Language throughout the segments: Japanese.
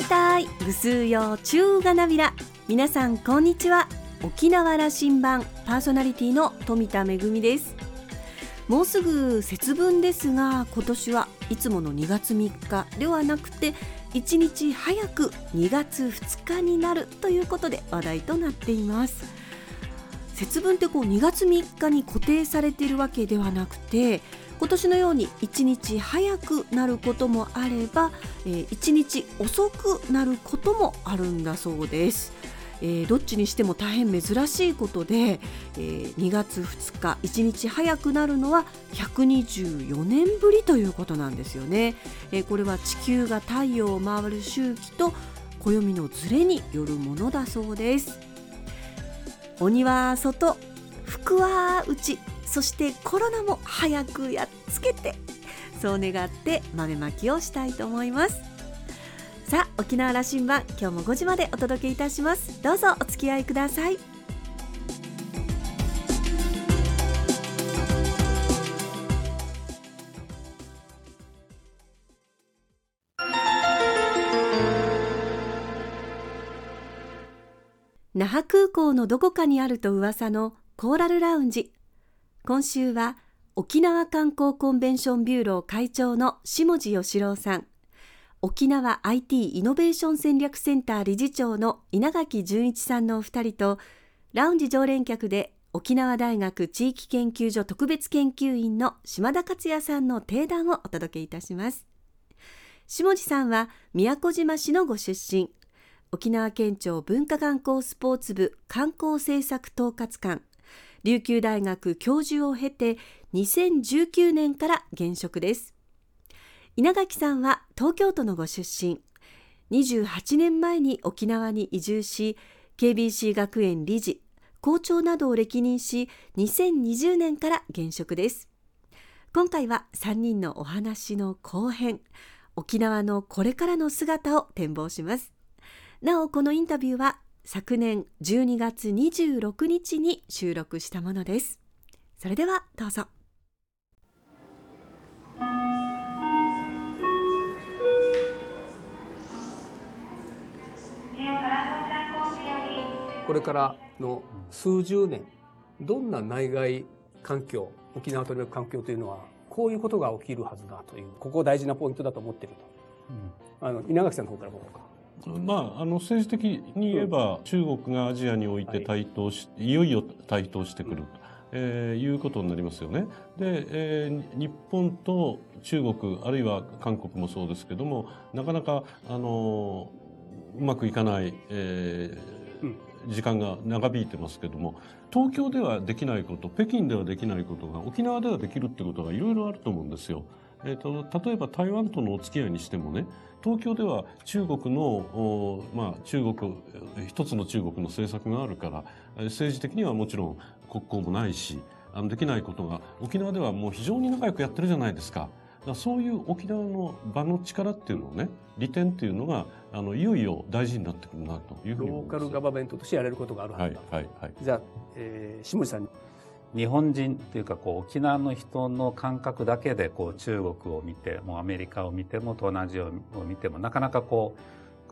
いたい。ぐすうよ中がなびら。皆さんこんにちは。沖縄羅針盤パーソナリティの富田恵です。もうすぐ節分ですが今年はいつもの2月3日ではなくて1日早く2月2日になるということで話題となっています。節分ってこう2月3日に固定されているわけではなくて今年のように1日早くなることもあれば、えー、1日遅くなることもあるんだそうです。えー、どっちにしても大変珍しいことで、えー、2月2日1日早くなるのは124年ぶりということなんですよね、えー、これは地球が太陽を回る周期と暦のずれによるものだそうです。鬼は外福は内。そしてコロナも早くやっつけてそう願って豆まきをしたいと思います。さあ沖縄羅針盤今日も5時までお届けいたします。どうぞお付き合いください。那覇空港のどこかにあると噂のコーラルラウンジ。今週は沖縄観光コンベンションビューロー会長の下地義郎さん。沖縄 IT イノベーション戦略センター理事長の稲垣淳一さんのお二人とラウンジ常連客で沖縄大学地域研究所特別研究員の島田克也さんの定談をお届けいたします。下地さんは宮古島市のご出身。沖縄県庁文化観光スポーツ部観光政策統括官。琉球大学教授を経て2019年から現職です。稲垣さんは東京都のご出身。28年前に沖縄に移住し KBC 学園理事校長などを歴任し2020年から現職です。今回は3人のお話の後編沖縄のこれからの姿を展望します。なおこのインタビューは昨年12月26日に収録したものです。それではどうぞ。これからの数十年どんな内外環境沖縄という環境というのはこういうことが起きるはずだというここ大事なポイントだと思っていると、うん、あの稲垣さんの方からどうか。まあ、あの政治的に言えば、中国がアジアにおいて台頭し、はい、いよいよ台頭してくると、えー、いうことになりますよね。で、えー、日本と中国あるいは韓国もそうですけどもなかなかあのうまくいかない、えー、うん時間が長引いてますけども東京ではできないこと北京ではできないことが沖縄ではできるってことがいろいろあると思うんですよ。えーと例えば台湾とのお付き合いにしてもね東京では中国の、まあ、中国一つの中国の政策があるから政治的にはもちろん国交もないしあのできないことが沖縄ではもう非常に仲良くやってるじゃないですか。そういう沖縄の場の力っていうのをね利点っていうのがあのいよいよ大事になってくるなというふうにローカルガバメントとしてやれることがあるはずだ、はいはいはい、じゃあ、えー、下地さん日本人っていうかこう沖縄の人の感覚だけでこう中国を見てもアメリカを見ても東南アジアを見てもなかなかこ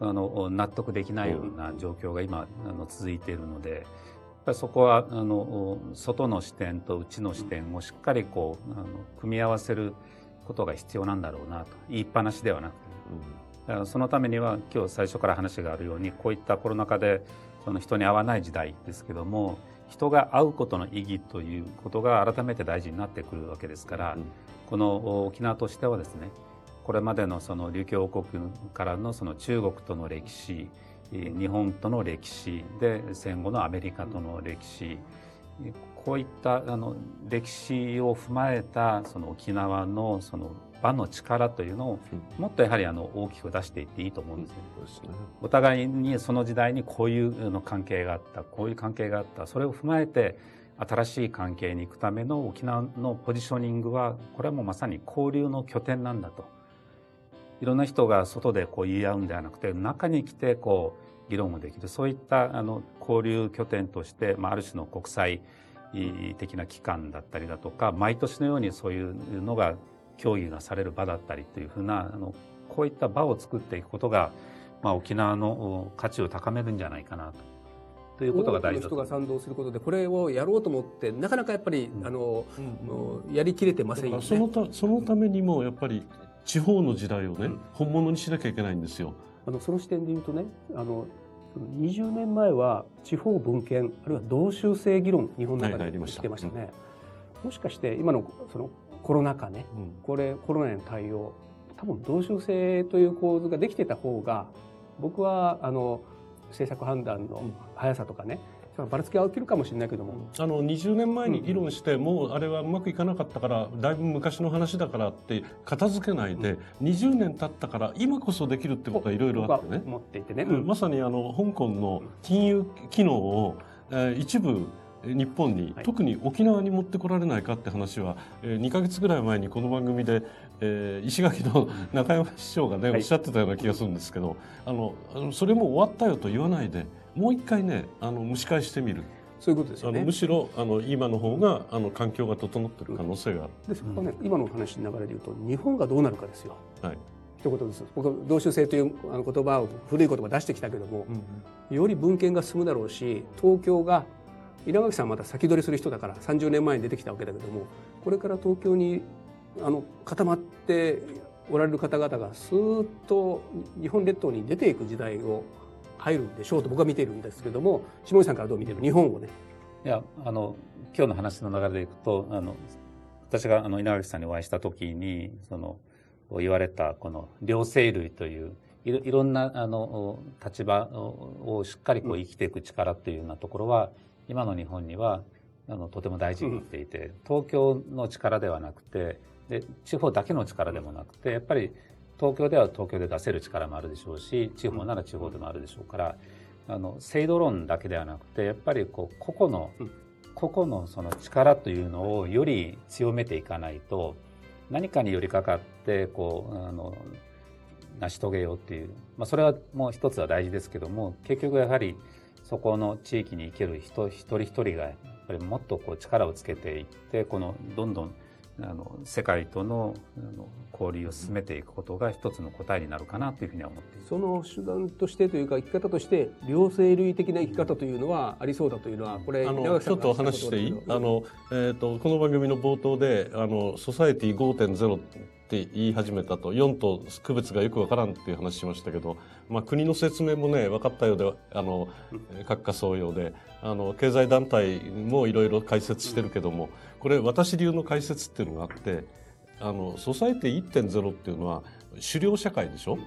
うあの納得できないような状況が今あの続いているのでやっぱりそこはあの外の視点と内の視点をしっかりこうあの組み合わせることが必要なんだろうなと言いっぱなしではなくて、そのためには今日最初から話があるようにこういったコロナ禍でその人に会わない時代ですけども人が会うことの意義ということが改めて大事になってくるわけですから、うん、この沖縄としてはですねこれまでのその琉球王国からのその中国との歴史日本との歴史で戦後のアメリカとの歴史こういったあの歴史を踏まえたその沖縄のその場の力というのをもっとやはりあの大きく出していっていいと思うんですね。うん、お互いにその時代にこういうの関係があったこういう関係があったそれを踏まえて新しい関係に行くための沖縄のポジショニングはこれはもうまさに交流の拠点なんだと。いろんな人が外でこう言い合うんではなくて中に来てこう議論をできるそういったあの交流拠点として、まあ、ある種の国際的な機関だったりだとか毎年のようにそういうのが協議がされる場だったりというふうなあのこういった場を作っていくことがまあ、沖縄の価値を高めるんじゃないかなと。ということが大事だ人が賛同することでこれをやろうと思ってなかなかやっぱり、うん、あの、うん、やりきれてませんよね。そのたそのためにもやっぱり地方の時代をね、うん、本物にしなきゃいけないんですよ。あのその視点で言うとねあの20年前は地方分権あるいは同州制議論日本の中でしてましたね、もしかして今のそのコロナ禍ね、うん、これコロナへの対応多分同州制という構図ができてた方が僕はあの政策判断の速さとかね、ばらつきは起きるかもしれないけども。あの20年前に議論して、うん、もうあれはうまくいかなかったからだいぶ昔の話だからって片付けないで、うん、20年経ったから今こそできるってことはいろいろあってね。思っていてね、うん、まさにあの香港の金融機能を、えー、一部日本に、はい、特に沖縄に持ってこられないかって話は、えー、2か月ぐらい前にこの番組で、えー、石垣の中山市長がね、はい、おっしゃってたような気がするんですけどあのそれも終わったよと言わないでもう一回ねあの蒸し返してみる。そういうことですよね。むしろあの今の方があの環境が整ってる可能性がある。でそこはね、今の話の流れで言うと日本がどうなるかですよ。はい。一言です。僕同州制というあの言葉を古い言葉出してきたけども、うんうん、より文献が進むだろうし、東京が稲垣さんまた先取りする人だから30年前に出てきたわけだけどもこれから東京にあの固まっておられる方々がスーッと日本列島に出ていく時代を入るんでしょうと僕は見ているんですけども下地さんからどう見てる？日本をね。いやあの今日の話の流れでいくとあの私があの稲垣さんにお会いした時にその言われたこの両生類といういろいろんなあの立場をしっかりこう生きていく力っていうようなところは、今の日本にはあのとても大事になっていて、東京の力ではなくてで地方だけの力でもなくてやっぱり東京では東京で出せる力もあるでしょうし地方なら地方でもあるでしょうからあの制度論だけではなくてやっぱりこう個々の個々のその力というのをより強めていかないと何かに寄りかかってこうあの成し遂げようっていう、まあ、それはもう一つは大事ですけども結局やはりそこの地域に生きる人一人一人がやっぱりもっとこう力をつけていってこのどんどんあの世界とのあの交流を進めていくことが一つの答えになるかなというふうには思っていその手段としてというか生き方として両生類的な生き方というのはありそうだというのはこれあのちょっと話していい？あの、えーと、この番組の冒頭であのソサエティ5.0って言い始めたと。4と区別がよくわからんっていう話しましたけど、まあ、国の説明もね分かったようであの各家総用であの経済団体もいろいろ解説してるけどもこれ私流の解説っていうのがあってあのソサエティ1.0っていうのは狩猟社会でしょ？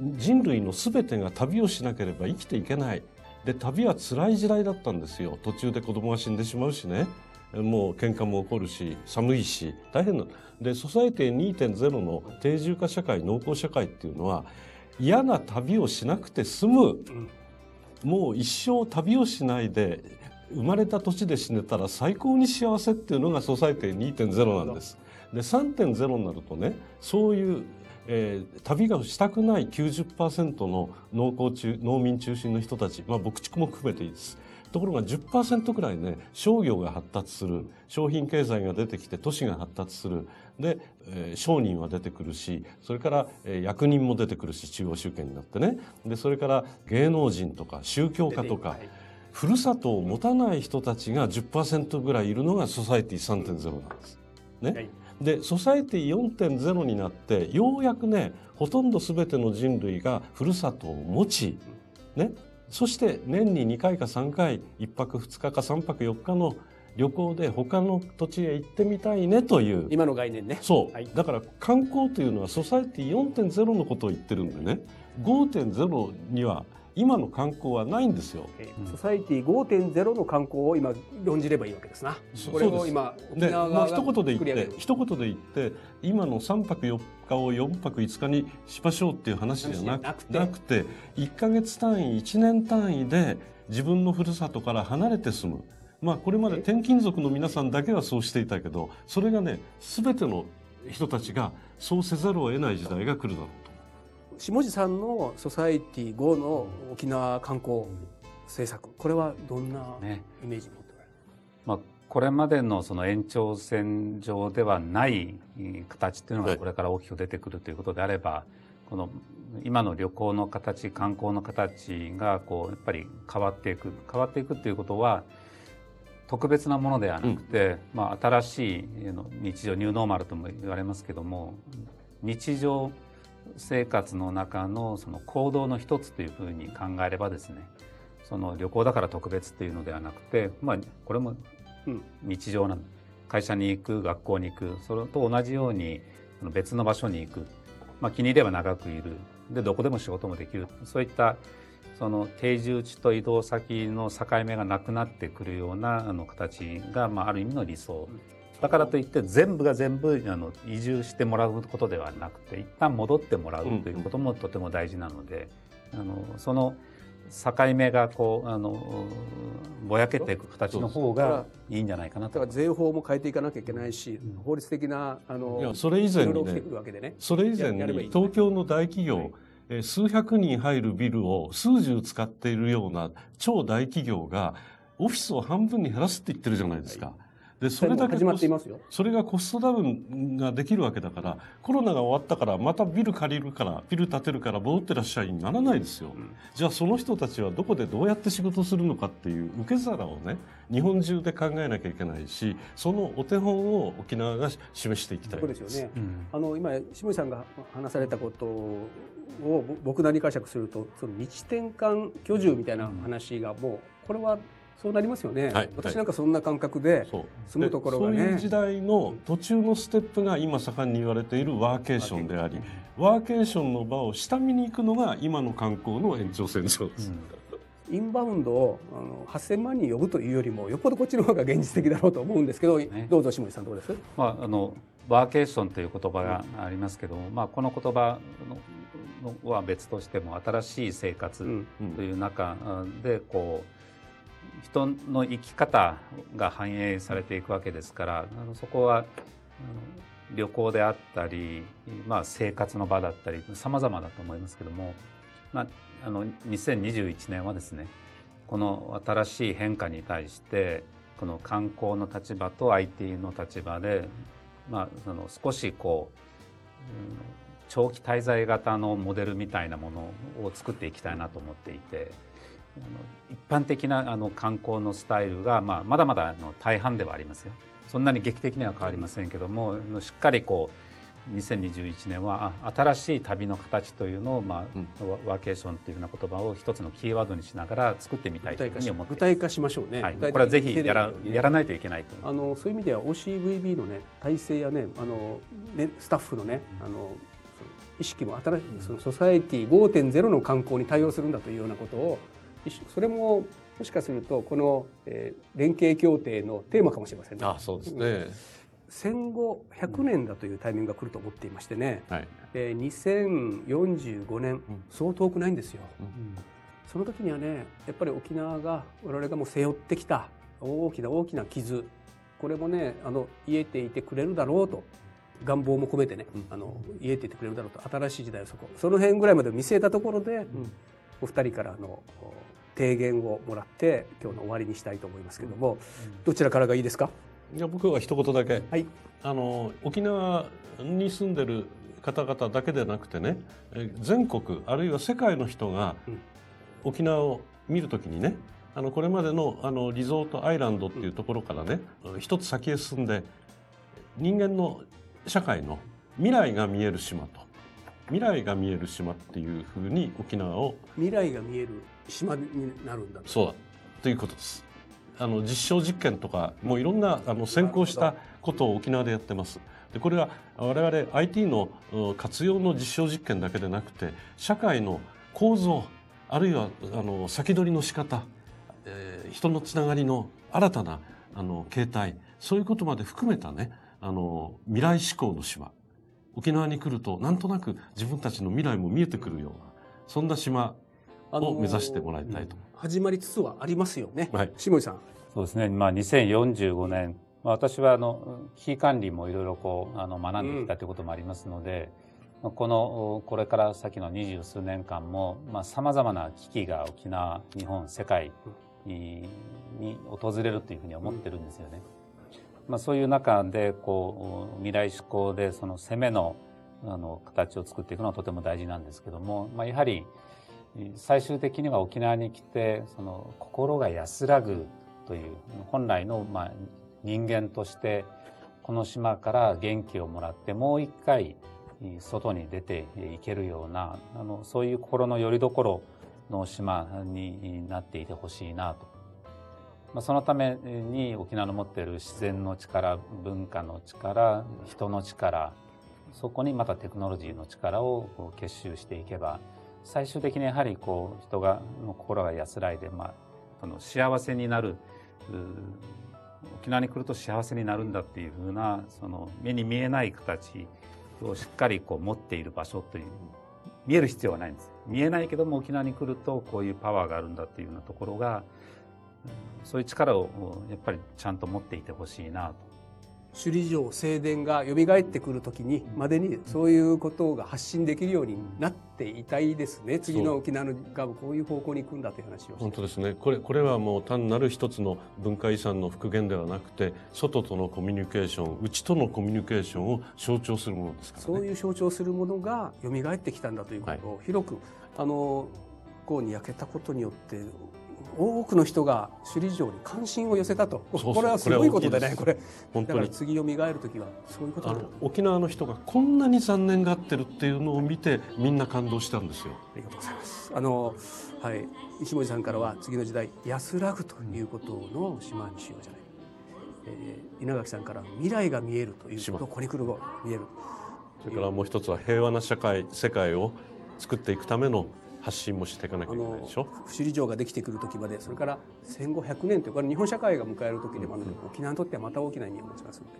人類の全てが旅をしなければ生きていけない。で旅は辛い時代だったんですよ。途中で子供が死んでしまうしねもう喧嘩も起こるし寒いし大変な。でソサエティ2.0の定住化社会農耕社会っていうのは嫌な旅をしなくて済む、もう一生旅をしないで生まれた土地で死ねたら最高に幸せっていうのがソサエティ2.0なんです。で3.0になるとねそういうえー、旅がしたくない90%の農耕中農民中心の人たち、まあ、牧畜も含めていいです。ところが10%くらいね商業が発達する商品経済が出てきて都市が発達する。で、えー、商人は出てくるしそれから、えー、役人も出てくるし中央集権になってね。でそれから芸能人とか宗教家とか。ふるさとを持たない人たちが10%ぐらいいるのがソサエティ3.0なんです。ね、はい。でソサエティ4.0になってようやくねほとんど全ての人類がふるさとを持ち、ね、そして年に2回か3回1泊2日か3泊4日の旅行で他の土地へ行ってみたいねという。今の概念ね。そう、はい、だから観光というのはソサエティ4.0のことを言ってるんでね。5.0には今の観光はないんですよ。ソサイティ5.0の観光を今論じればいいわけですな。これを今沖縄が一言で言って一言で言って今の3泊4日を4泊5日にしましょうっていう話じゃなくなくて1か月単位1年単位で自分のふるさとから離れて住む。まあこれまで転勤族の皆さんだけはそうしていたけどそれがね全ての人たちがそうせざるを得ない時代が来るだろう。下地さんのソサイティ5の沖縄観光政策これはどんなイメージ持っておられる、まあ、これまでのその延長線上ではない形っていうのがこれから大きく出てくるということであれば、この今の旅行の形観光の形がこうやっぱり変わっていく変わっていくっていうことは特別なものではなくて、うん、まあ、新しい日常ニューノーマルとも言われますけども日常生活の中のその行動の一つというふうに考えればですねその旅行だから特別っていうのではなくて、まあ、これも日常なん会社に行く学校に行くそれと同じように別の場所に行く、まあ、気に入れば長くいる。でどこでも仕事もできる。そういったその定住地と移動先の境目がなくなってくるようなあの形が、まあ、ある意味の理想だからといって全部が全部あの移住してもらうことではなくて一旦戻ってもらうということもとても大事なので、あのその境目がこうあのぼやけていく形の方がいいんじゃないかなと。だから税法も変えていかなきゃいけないし、法律的なあのいやそれ以前にね、ね。それ以前に東京の大企業、はい。数百人入るビルを数十使っているような超大企業がオフィスを半分に減らすって言ってるじゃないですか。はいでそれだけそれがコストダウンができるわけだからコロナが終わったからまたビル借りるからビル建てるから戻ってらっしゃいにならないですよ、うん、じゃあその人たちはどこでどうやって仕事するのかっていう受け皿をね日本中で考えなきゃいけないしそのお手本を沖縄が示していきたい。そうですよね、うん、あの今下井さんが話されたことを僕なり解釈するとその日転換居住みたいな話がもうこれはそうなりますよね、はい、私なんかそんな感覚で住むところがね。そういう時代の途中のステップが今盛んに言われているワーケーションでありワーケーションの場を下見に行くのが今の観光の延長線上。です、うん、インバウンドをあの8000万人呼ぶというよりもよっぽどこっちの方が現実的だろうと思うんですけど、ね、どうぞ下地さんどうです、まあ、あのワーケーションという言葉がありますけども、うん、まあ、この言葉は別としても新しい生活という中でこう人の生き方が反映されていくわけですからあのそこは旅行であったり、まあ、生活の場だったり様々だと思いますけども、まあ、あの2021年はですねこの新しい変化に対してこの観光の立場と IT の立場で、まあ、その少しこう、長期滞在型のモデルみたいなものを作っていきたいなと思っていて。一般的なあの観光のスタイルが、まあ、まだまだの大半ではありますよ。そんなに劇的には変わりませんけどもしっかりこう2021年は新しい旅の形というのを、まあ、うん、ワーケーションというような言葉を一つのキーワードにしながら作ってみたいというふうに思って具体化しましょうね、はい、これはぜひやらやらないといけないと。あのそういう意味では OCVB のね体制やねあのねスタッフのねあの意識も新しいそのソサエティ5.0の観光に対応するんだというようなことをそれももしかするとこの、えー、連携協定のテーマかもしれませんね。あそうですね、戦後100年だというタイミングが来ると思っていましてね、はい、えー、2045年、そう遠くないんですよ、うん、その時にはねやっぱり沖縄が我々がもう背負ってきた大きな大きな傷。これもねあの癒えていてくれるだろうと。願望も込めてね、うん、あの癒えていてくれるだろうと。新しい時代をそこ。その辺ぐらいまで見据えたところで、うん、お二人からの提言をもらって今日の終わりにしたいと思いますけども、どちらからがいいですか？いや僕は一言だけ、はい、あの沖縄に住んでる方々だけでなくてね全国あるいは世界の人が沖縄を見るときにねあのこれまでのあのリゾートアイランドっていうところからね、うん、一つ先へ進んで人間の社会の未来が見える島と未来が見える島っていうふうに沖縄を未来が見える島になるんだそうだ。ということです。あの実証実験とかもういろんなあの先行したことを沖縄でやってます。でこれは我々 IT の活用の実証実験だけでなくて社会の構造あるいはあの先取りの仕方、えー、人のつながりの新たなあの形態そういうことまで含めたねあの未来志向の島沖縄に来るとなんとなく自分たちの未来も見えてくるようなそんな島を目指してもらいたいと、始まりつつはありますよね、はい、下井さん。そうですね、まあ、2045年、まあ、私はあの危機管理もいろいろこうあの学んできたということもありますので、うん、このこれから先の二十数年間もさまざ、まな危機が沖縄日本世界に訪れるというふうに思ってるんですよね。まあ、そういう中でこう未来志向でその攻めのあの形を作っていくのはとても大事なんですけども、まあ、やはり最終的には沖縄に来てその心が安らぐという本来のまあ人間としてこの島から元気をもらってもう一回外に出ていけるようなあのそういう心の拠り所の島になっていてほしいなと、まあ、そのために沖縄の持っている自然の力文化の力人の力そこにまたテクノロジーの力を結集していけば最終的にやはりこう人がの心が安らいで、まあ、その幸せになる沖縄に来ると幸せになるんだっていうふうなその目に見えない形をしっかりこう持っている場所という見える必要はないんです。見えないけども沖縄に来るとこういうパワーがあるんだっていうようなところがそういう力をやっぱりちゃんと持っていてほしいなと。首里城正殿が蘇ってくる時にまでにそういうことが発信できるようになっていたいですね。次の沖縄がこういう方向に行くんだという話を本当ですね。これこれはもう単なる一つの文化遺産の復元ではなくて外とのコミュニケーション内とのコミュニケーションを象徴するものですから、ね、そういう象徴するものが蘇ってきたんだということを広く、はい、あのこうに焼けたことによって多くの人が首里城に関心を寄せたと。これはすごいことでねこれ本当に。次よみがえる時はそういうこと沖縄の人がこんなに残念がってるっていうのを見てみんな感動したんですよ。ありがとうございます。あのはい。石森さんからは次の時代安らぐということの島にしようじゃない、えー、稲垣さんから未来が見えるということここに来る後見える。それからもう一つは平和な社会世界を作っていくための発信もしていかなきゃいけないでしょ？首里城ができてくる時までそれから戦後100年というか日本社会が迎える時でもあるので、うん、沖縄にとってはまた大きな意味を持ちますので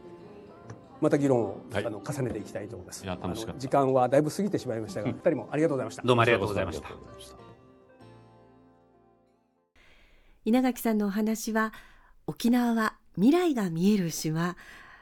また議論を、はい、あの重ねていきたいと思います。時間はだいぶ過ぎてしまいましたが、二人もありがとうございました。どうもありがとうございました。稲垣さんのお話は沖縄は未来が見える島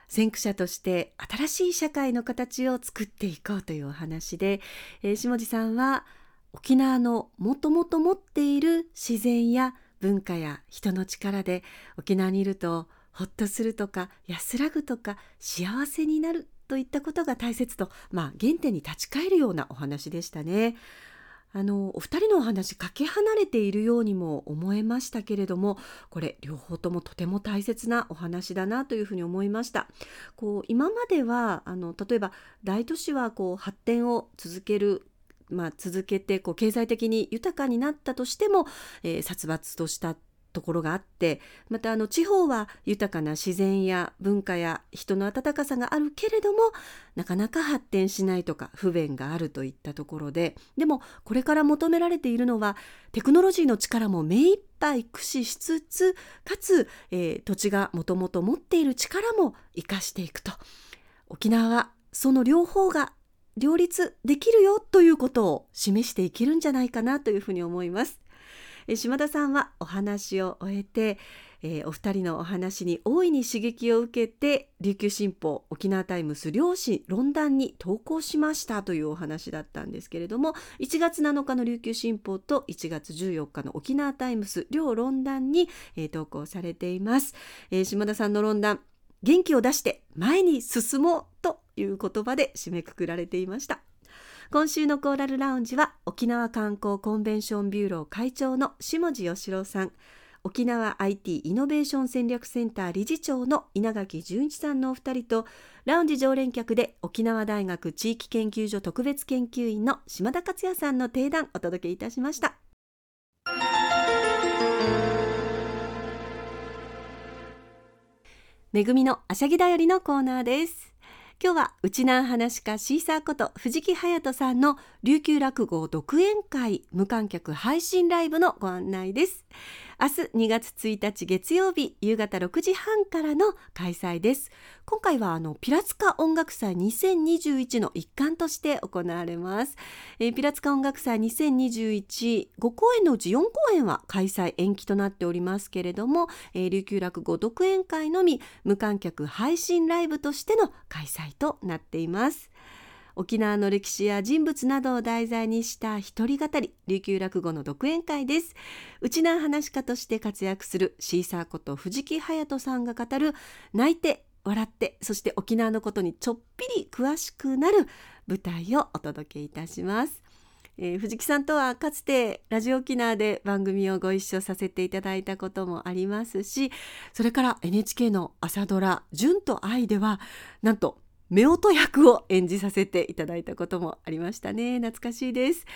先駆者として新しい社会の形を作っていこうというお話で、えー、下地さんは沖縄のもともと持っている自然や文化や人の力で沖縄にいるとほっとするとか安らぐとか幸せになるといったことが大切と、まあ、原点に立ち返るようなお話でしたね。あのお二人のお話かけ離れているようにも思えましたけれどもこれ両方ともとても大切なお話だなというふうに思いましたこう今まではあの例えば大都市はこう発展を続けるまあ、続けてこう経済的に豊かになったとしても、えー、殺伐としたところがあってまたあの地方は豊かな自然や文化や人の温かさがあるけれどもなかなか発展しないとか不便があるといったところででもこれから求められているのはテクノロジーの力も目いっぱい駆使しつつかつ、えー、土地がもともと持っている力も生かしていくと。沖縄はその両方が両立できるよということを示していけるんじゃないかなというふうに思います。え島田さんはお話を終えて、えー、お二人のお話に大いに刺激を受けて琉球新報沖縄タイムス両紙論壇に投稿しましたというお話だったんですけれども1月7日の琉球新報と1月14日の沖縄タイムス両論壇に、えー、投稿されています、えー、島田さんの論壇元気を出して前に進もうという言葉で締めくくられていました。今週のコーラルラウンジは沖縄観光コンベンションビューロー会長の下地義郎さん。沖縄 IT イノベーション戦略センター理事長の稲垣淳一さんのお二人とラウンジ常連客で沖縄大学地域研究所特別研究員の島田克也さんの提談お届けいたしました。めぐみのあしゃぎだよりのコーナーです。今日は内南話家シーサーこと藤木隼人さんの琉球落語独演会無観客配信ライブのご案内です。明日2月1日月曜日夕方6時半からの開催です。今回はあのピラツカ音楽祭2021の一環として行われます、えー、ピラツカ音楽祭20215公演のうち4公演は開催延期となっておりますけれども、えー、琉球落語独演会のみ無観客配信ライブとしての開催となっています。沖縄の歴史や人物などを題材にした一人語り琉球落語の独演会です。内南話家として活躍するシーサーこと藤木隼人さんが語る泣いて笑ってそして沖縄のことにちょっぴり詳しくなる舞台をお届けいたします。えー、藤木さんとはかつてラジオ沖縄で番組をご一緒させていただいたこともありますしそれから NHK の朝ドラ「純と愛」ではなんと夫婦役を演じさせていただいたこともありましたね。懐かしいです、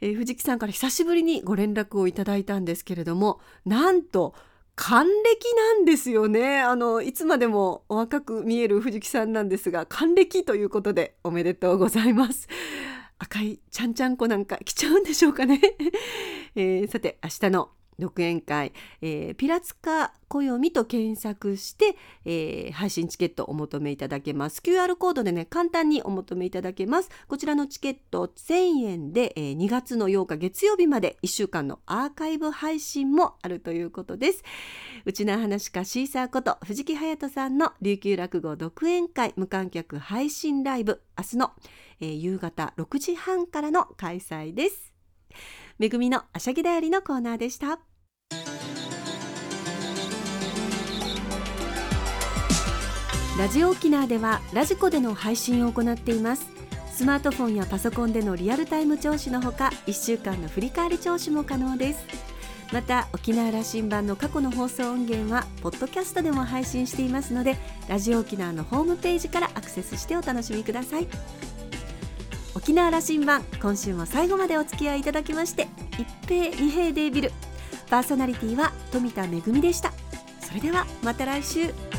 えー、藤木さんから久しぶりにご連絡をいただいたんですけれどもなんと還暦なんですよね。あのいつまでもお若く見える藤木さんなんですが還暦ということでおめでとうございます。赤いちゃんちゃんこなんか来ちゃうんでしょうかね、えー、さて明日の独演会、えー、ピラツカ暦と検索して、えー、配信チケットお求めいただけます。QR コードでね簡単にお求めいただけます。こちらのチケット1000円で、えー、2月の8日月曜日まで1週間のアーカイブ配信もあるということです。うちな話家シーサーこと藤木隼人さんの琉球落語独演会無観客配信ライブ明日の、えー、夕方6時半からの開催です。めぐみのあしゃぎだよりのコーナーでした。ラジオ沖縄ではラジコでの配信を行っています。スマートフォンやパソコンでのリアルタイム聴取のほか1週間の振り返り聴取も可能です。また沖縄羅針盤の過去の放送音源はポッドキャストでも配信していますのでラジオ沖縄のホームページからアクセスしてお楽しみください。沖縄羅針盤今週も最後までお付き合いいただきまして一平二平デービル。パーソナリティは富田恵でした。それではまた来週。